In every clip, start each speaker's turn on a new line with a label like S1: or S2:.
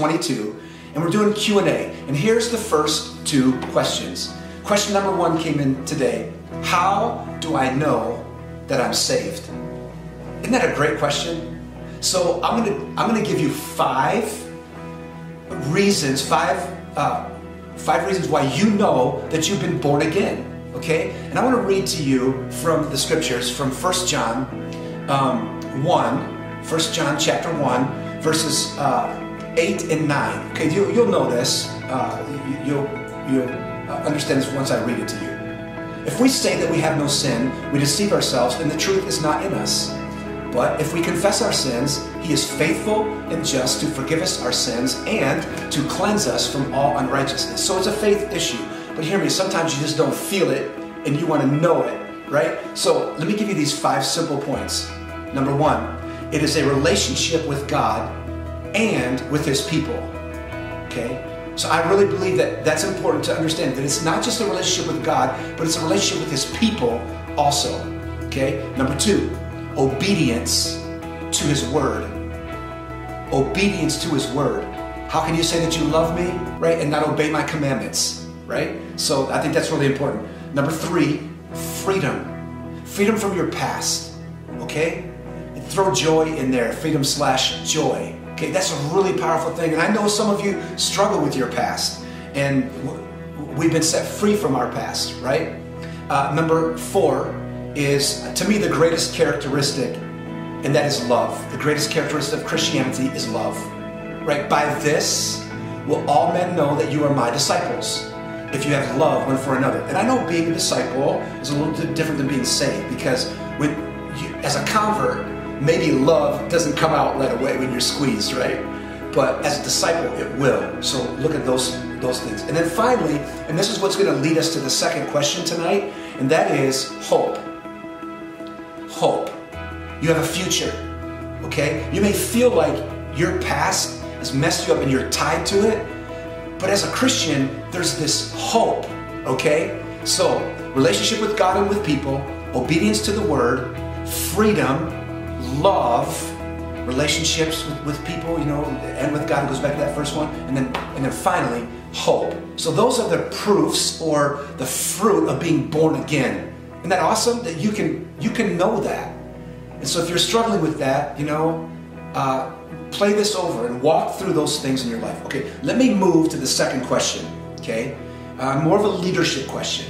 S1: 22, and we're doing Q&A. And here's the first two questions. Question number one came in today. How do I know that I'm saved? Isn't that a great question? So I'm gonna I'm gonna give you five reasons, five uh, five reasons why you know that you've been born again. Okay, and I want to read to you from the scriptures from 1 John um, 1, 1 John chapter 1, verses uh, 8 and 9. Okay, you, will know this. Uh, you, will you'll uh, understand this once I read it to you. If we say that we have no sin, we deceive ourselves, and the truth is not in us. But if we confess our sins, He is faithful and just to forgive us our sins and to cleanse us from all unrighteousness. So it's a faith issue. But hear me, sometimes you just don't feel it and you want to know it, right? So let me give you these five simple points. Number one, it is a relationship with God and with His people. Okay? So I really believe that that's important to understand that it's not just a relationship with God, but it's a relationship with His people also. Okay? Number two, obedience to His Word. Obedience to His Word. How can you say that you love me, right, and not obey my commandments, right? So I think that's really important. Number three, freedom. Freedom from your past, okay? And throw joy in there, freedom slash joy. Okay, that's a really powerful thing. And I know some of you struggle with your past, and we've been set free from our past, right? Uh, number four is, to me, the greatest characteristic, and that is love. The greatest characteristic of Christianity is love, right? By this will all men know that you are my disciples if you have love one for another. And I know being a disciple is a little bit different than being saved because when you, as a convert, maybe love doesn't come out right away when you're squeezed, right? But as a disciple, it will. So look at those those things. And then finally, and this is what's going to lead us to the second question tonight, and that is hope. Hope. You have a future. Okay? You may feel like your past has messed you up and you're tied to it, but as a Christian, there's this hope, okay? So, relationship with God and with people, obedience to the word, freedom, love, relationships with, with people, you know, and with God, it goes back to that first one, and then and then finally, hope. So those are the proofs or the fruit of being born again. Isn't that awesome? That you can you can know that. And so if you're struggling with that, you know, uh, play this over and walk through those things in your life. Okay, let me move to the second question. Okay, uh, more of a leadership question.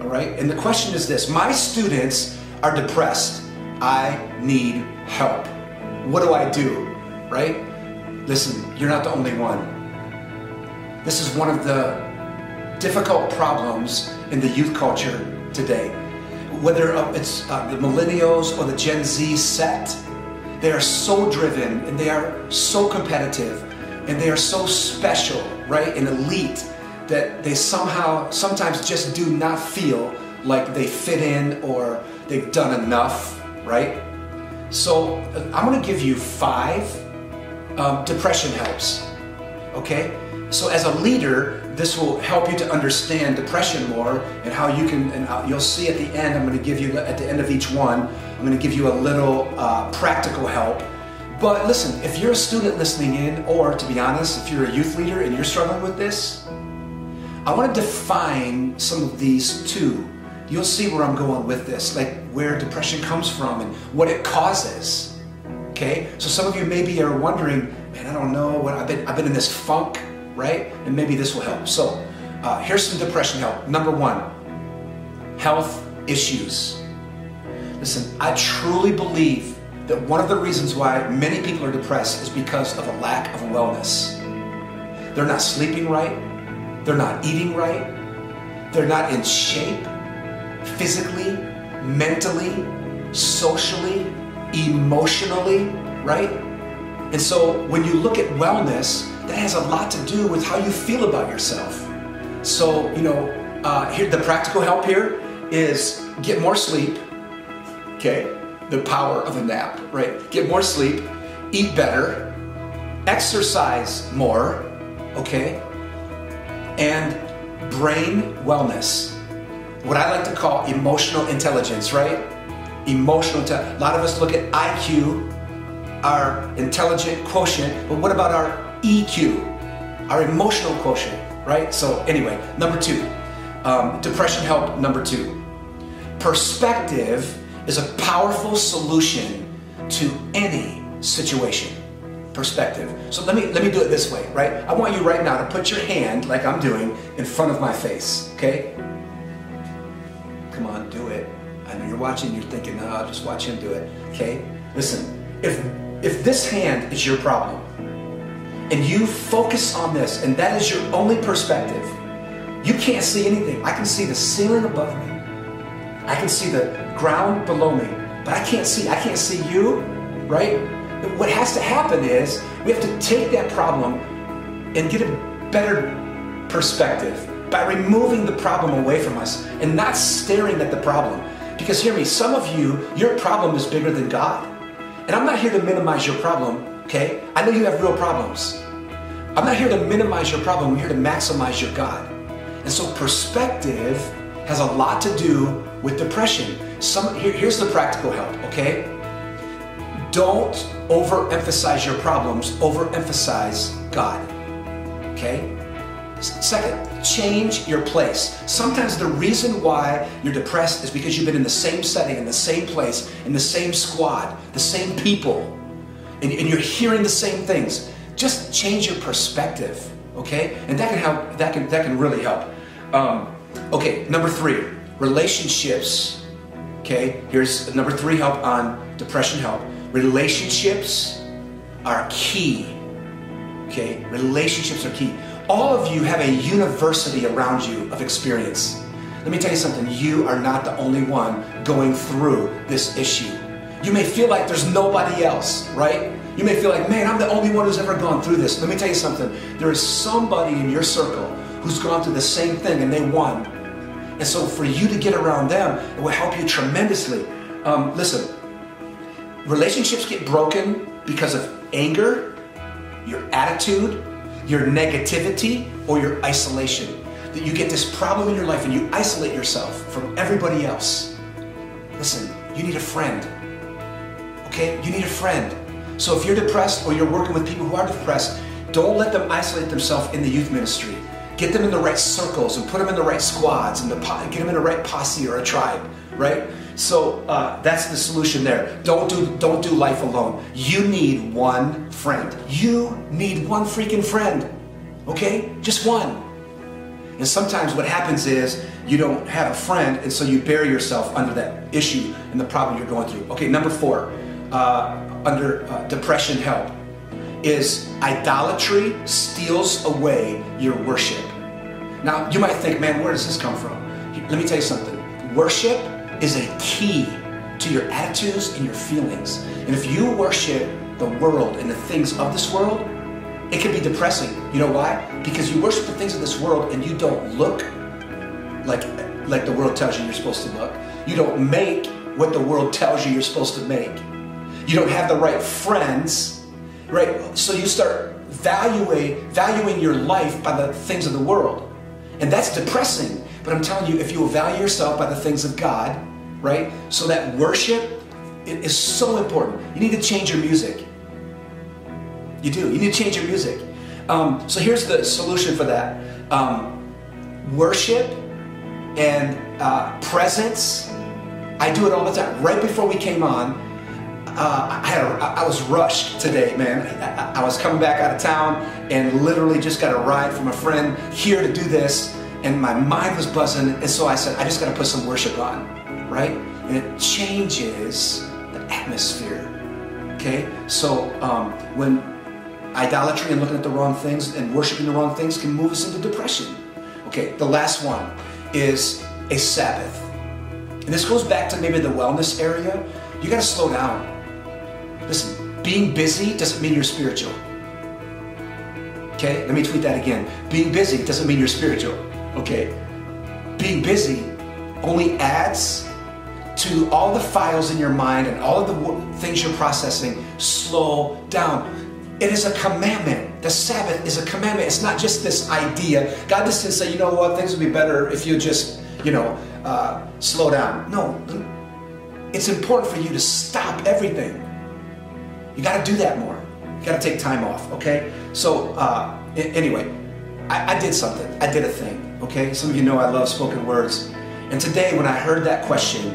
S1: All right, and the question is this My students are depressed. I need help. What do I do? Right? Listen, you're not the only one. This is one of the difficult problems in the youth culture today. Whether it's uh, the millennials or the Gen Z set, they are so driven and they are so competitive and they are so special, right, and elite that they somehow, sometimes just do not feel like they fit in or they've done enough, right? So I'm gonna give you five um, depression helps, okay? So as a leader, this will help you to understand depression more and how you can, and you'll see at the end, I'm going to give you, at the end of each one, I'm going to give you a little uh, practical help. But listen, if you're a student listening in, or to be honest, if you're a youth leader and you're struggling with this, I want to define some of these too. You'll see where I'm going with this, like where depression comes from and what it causes. Okay? So some of you maybe are wondering, man, I don't know what I've been I've been in this funk right? And maybe this will help. So uh, here's some depression help. Number one, health issues. Listen, I truly believe that one of the reasons why many people are depressed is because of a lack of wellness. They're not sleeping right, they're not eating right, they're not in shape physically, mentally, socially, emotionally, right? And so when you look at wellness, that has a lot to do with how you feel about yourself. So, you know, uh, here the practical help here is get more sleep. Okay, the power of a nap, right? Get more sleep, eat better, exercise more, okay, and brain wellness. What I like to call emotional intelligence, right? Emotional. Intelligence. A lot of us look at IQ, our intelligent quotient, but what about our EQ, our emotional quotient, right? So, anyway, number two, um, depression help number two. Perspective is a powerful solution to any situation. Perspective. So let me let me do it this way, right? I want you right now to put your hand, like I'm doing, in front of my face. Okay? Come on, do it. I know you're watching. You're thinking, "No, I'll just watch him do it." Okay? Listen. If if this hand is your problem, and you focus on this, and that is your only perspective, you can't see anything. I can see the ceiling above me. I can see the ground below me, but I can't see. I can't see you, right? What has to happen is we have to take that problem and get a better perspective by removing the problem away from us and not staring at the problem. Because hear me, some of you, your problem is bigger than God. And I'm not here to minimize your problem, okay? I know you have real problems. I'm not here to minimize your problem, I'm here to maximize your God. And so perspective has a lot to do with depression. Some here, here's the practical help, okay? Don't overemphasize your problems, overemphasize God. Okay? Second, change your place. Sometimes the reason why you're depressed is because you've been in the same setting, in the same place, in the same squad, the same people, and, and you're hearing the same things. Just change your perspective, okay? And that can help. That can that can really help. Um, okay, number three, relationships. Okay, here's number three help on depression help. Relationships are key. Okay, relationships are key. All of you have a university around you of experience. Let me tell you something, you are not the only one going through this issue. You may feel like there's nobody else, right? You may feel like, man, I'm the only one who's ever gone through this. Let me tell you something, there is somebody in your circle who's gone through the same thing and they won. And so for you to get around them, it will help you tremendously. Um, listen, relationships get broken because of anger, your attitude, your negativity, or your isolation. That you get this problem in your life and you isolate yourself from everybody else. Listen, you need a friend. Okay? You need a friend. So if you're depressed or you're working with people who are depressed, don't let them isolate themselves in the youth ministry. Get them in the right circles and put them in the right squads and the, get them in the right posse or a tribe, right? So uh, that's the solution there. Don't do don't do life alone. You need one friend. You need one freaking friend. Okay? Just one. And sometimes what happens is you don't have a friend, and so you bury yourself under that issue and the problem you're going through. Okay, number four, uh, under uh, depression help, is idolatry steals away your worship. Now, you might think, man, where does this come from? Let me tell you something. Worship is a key to your attitudes and your feelings. And if you worship the world and the things of this world, it can be depressing. You know why? Because you worship the things of this world and you don't look like like the world tells you you're supposed to look. You don't make what the world tells you you're supposed to make. You don't have the right friends, right? So you start valuing valuing your life by the things of the world. And that's depressing. But I'm telling you, if you value yourself by the things of God, right? So that worship is so important. You need to change your music. You do. You need to change your music. Um, so here's the solution for that um, worship and uh, presence. I do it all the time. Right before we came on, uh, I, had a, I was rushed today, man. I, I was coming back out of town and literally just got a ride from a friend here to do this, and my mind was buzzing. And so I said, I just got to put some worship on, right? And it changes the atmosphere. Okay, so um, when idolatry and looking at the wrong things and worshiping the wrong things can move us into depression. Okay, the last one is a Sabbath. And this goes back to maybe the wellness area. You got to slow down. Listen, being busy doesn't mean you're spiritual. Okay, let me tweet that again. Being busy doesn't mean you're spiritual. Okay, being busy only adds to all the files in your mind and all of the things you're processing. Slow down. It is a commandment. The Sabbath is a commandment. It's not just this idea. God doesn't say, you know what, things would be better if you just, you know, uh, slow down. No, it's important for you to stop everything. You got to do that more. You gotta take time off, okay? So, uh, anyway, I, I did something. I did a thing, okay? Some of you know I love spoken words. And today, when I heard that question,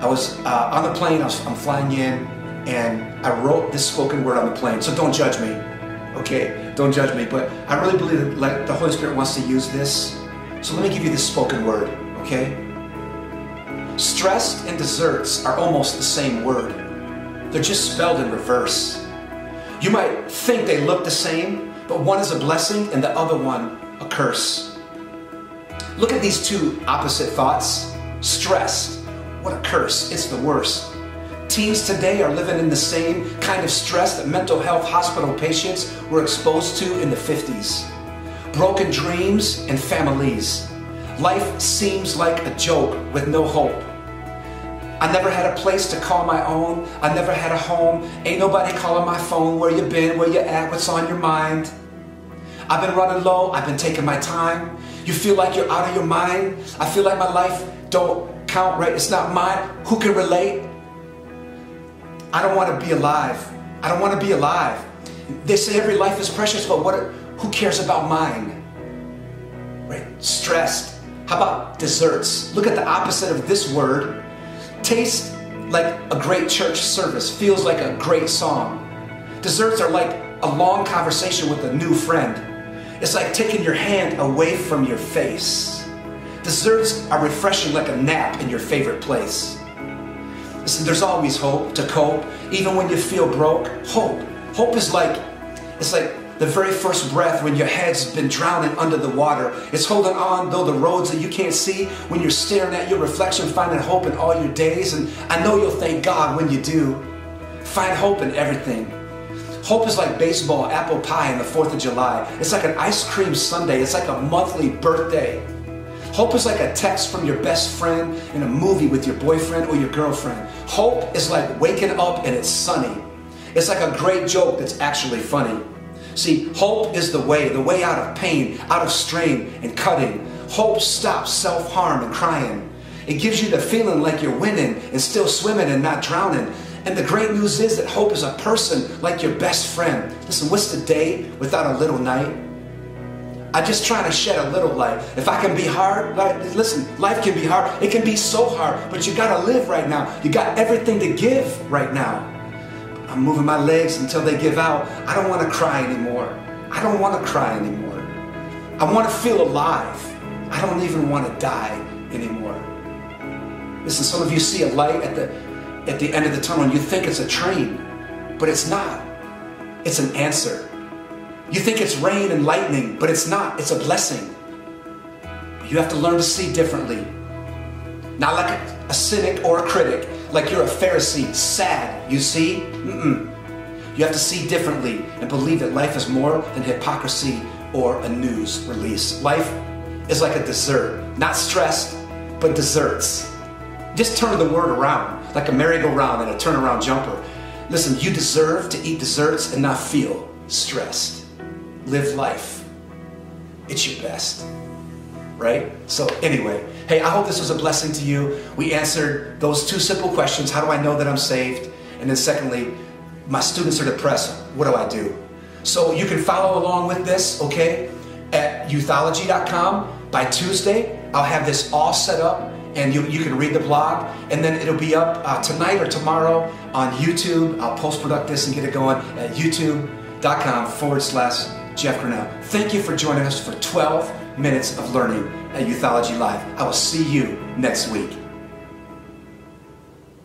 S1: I was uh, on the plane, I I'm flying in, and I wrote this spoken word on the plane. So don't judge me, okay? Don't judge me. But I really believe that like, the Holy Spirit wants to use this. So let me give you this spoken word, okay? Stressed and desserts are almost the same word. They're just spelled in reverse. You might think they look the same, but one is a blessing and the other one a curse. Look at these two opposite thoughts. Stressed. What a curse. It's the worst. Teens today are living in the same kind of stress that mental health hospital patients were exposed to in the 50s. Broken dreams and families. Life seems like a joke with no hope. I never had a place to call my own. I never had a home. Ain't nobody calling my phone. Where you been? Where you at? What's on your mind? I've been running low. I've been taking my time. You feel like you're out of your mind. I feel like my life don't count right. It's not mine. Who can relate? I don't want to be alive. I don't want to be alive. They say every life is precious, but what? Who cares about mine? Right? Stressed. How about desserts? Look at the opposite of this word Taste like a great church service, feels like a great song. Desserts are like a long conversation with a new friend. It's like taking your hand away from your face. Desserts are refreshing like a nap in your favorite place. Listen, there's always hope to cope, even when you feel broke. Hope. Hope is like, it's like the very first breath when your head's been drowning under the water. It's holding on though the roads that you can't see when you're staring at your reflection, finding hope in all your days. And I know you'll thank God when you do. Find hope in everything. Hope is like baseball, apple pie, and the 4th of July. It's like an ice cream sundae. It's like a monthly birthday. Hope is like a text from your best friend in a movie with your boyfriend or your girlfriend. Hope is like waking up and it's sunny. It's like a great joke that's actually funny. See, hope is the way, the way out of pain, out of strain and cutting. Hope stops self harm and crying. It gives you the feeling like you're winning and still swimming and not drowning. And the great news is that hope is a person like your best friend. Listen, what's the day without a little night? I just try to shed a little light. If I can be hard, like, listen, life can be hard. It can be so hard, but you gotta live right now. You got everything to give right now. I'm moving my legs until they give out. I don't want to cry anymore. I don't want to cry anymore. I want to feel alive. I don't even want to die anymore. Listen, some of you see a light at the at the end of the tunnel and you think it's a train, but it's not. It's an answer. You think it's rain and lightning, but it's not. It's a blessing. You have to learn to see differently. Not like a, a cynic or a critic, like you're a Pharisee, sad, you see? Mm-mm. You have to see differently and believe that life is more than hypocrisy or a news release. Life is like a dessert, not stressed, but desserts. Just turn the word around, like a merry-go-round and a turnaround jumper. Listen, you deserve to eat desserts and not feel stressed. Live life. It's your best right? So, anyway, hey, I hope this was a blessing to you. We answered those two simple questions How do I know that I'm saved? And then, secondly, my students are depressed. What do I do? So, you can follow along with this, okay, at youthology.com. By Tuesday, I'll have this all set up and you, you can read the blog and then it'll be up uh, tonight or tomorrow on YouTube. I'll post product this and get it going at youtube.com forward slash Jeff Grenell. Thank you for joining us for 12 minutes of learning at Youthology Live. I will see you next week.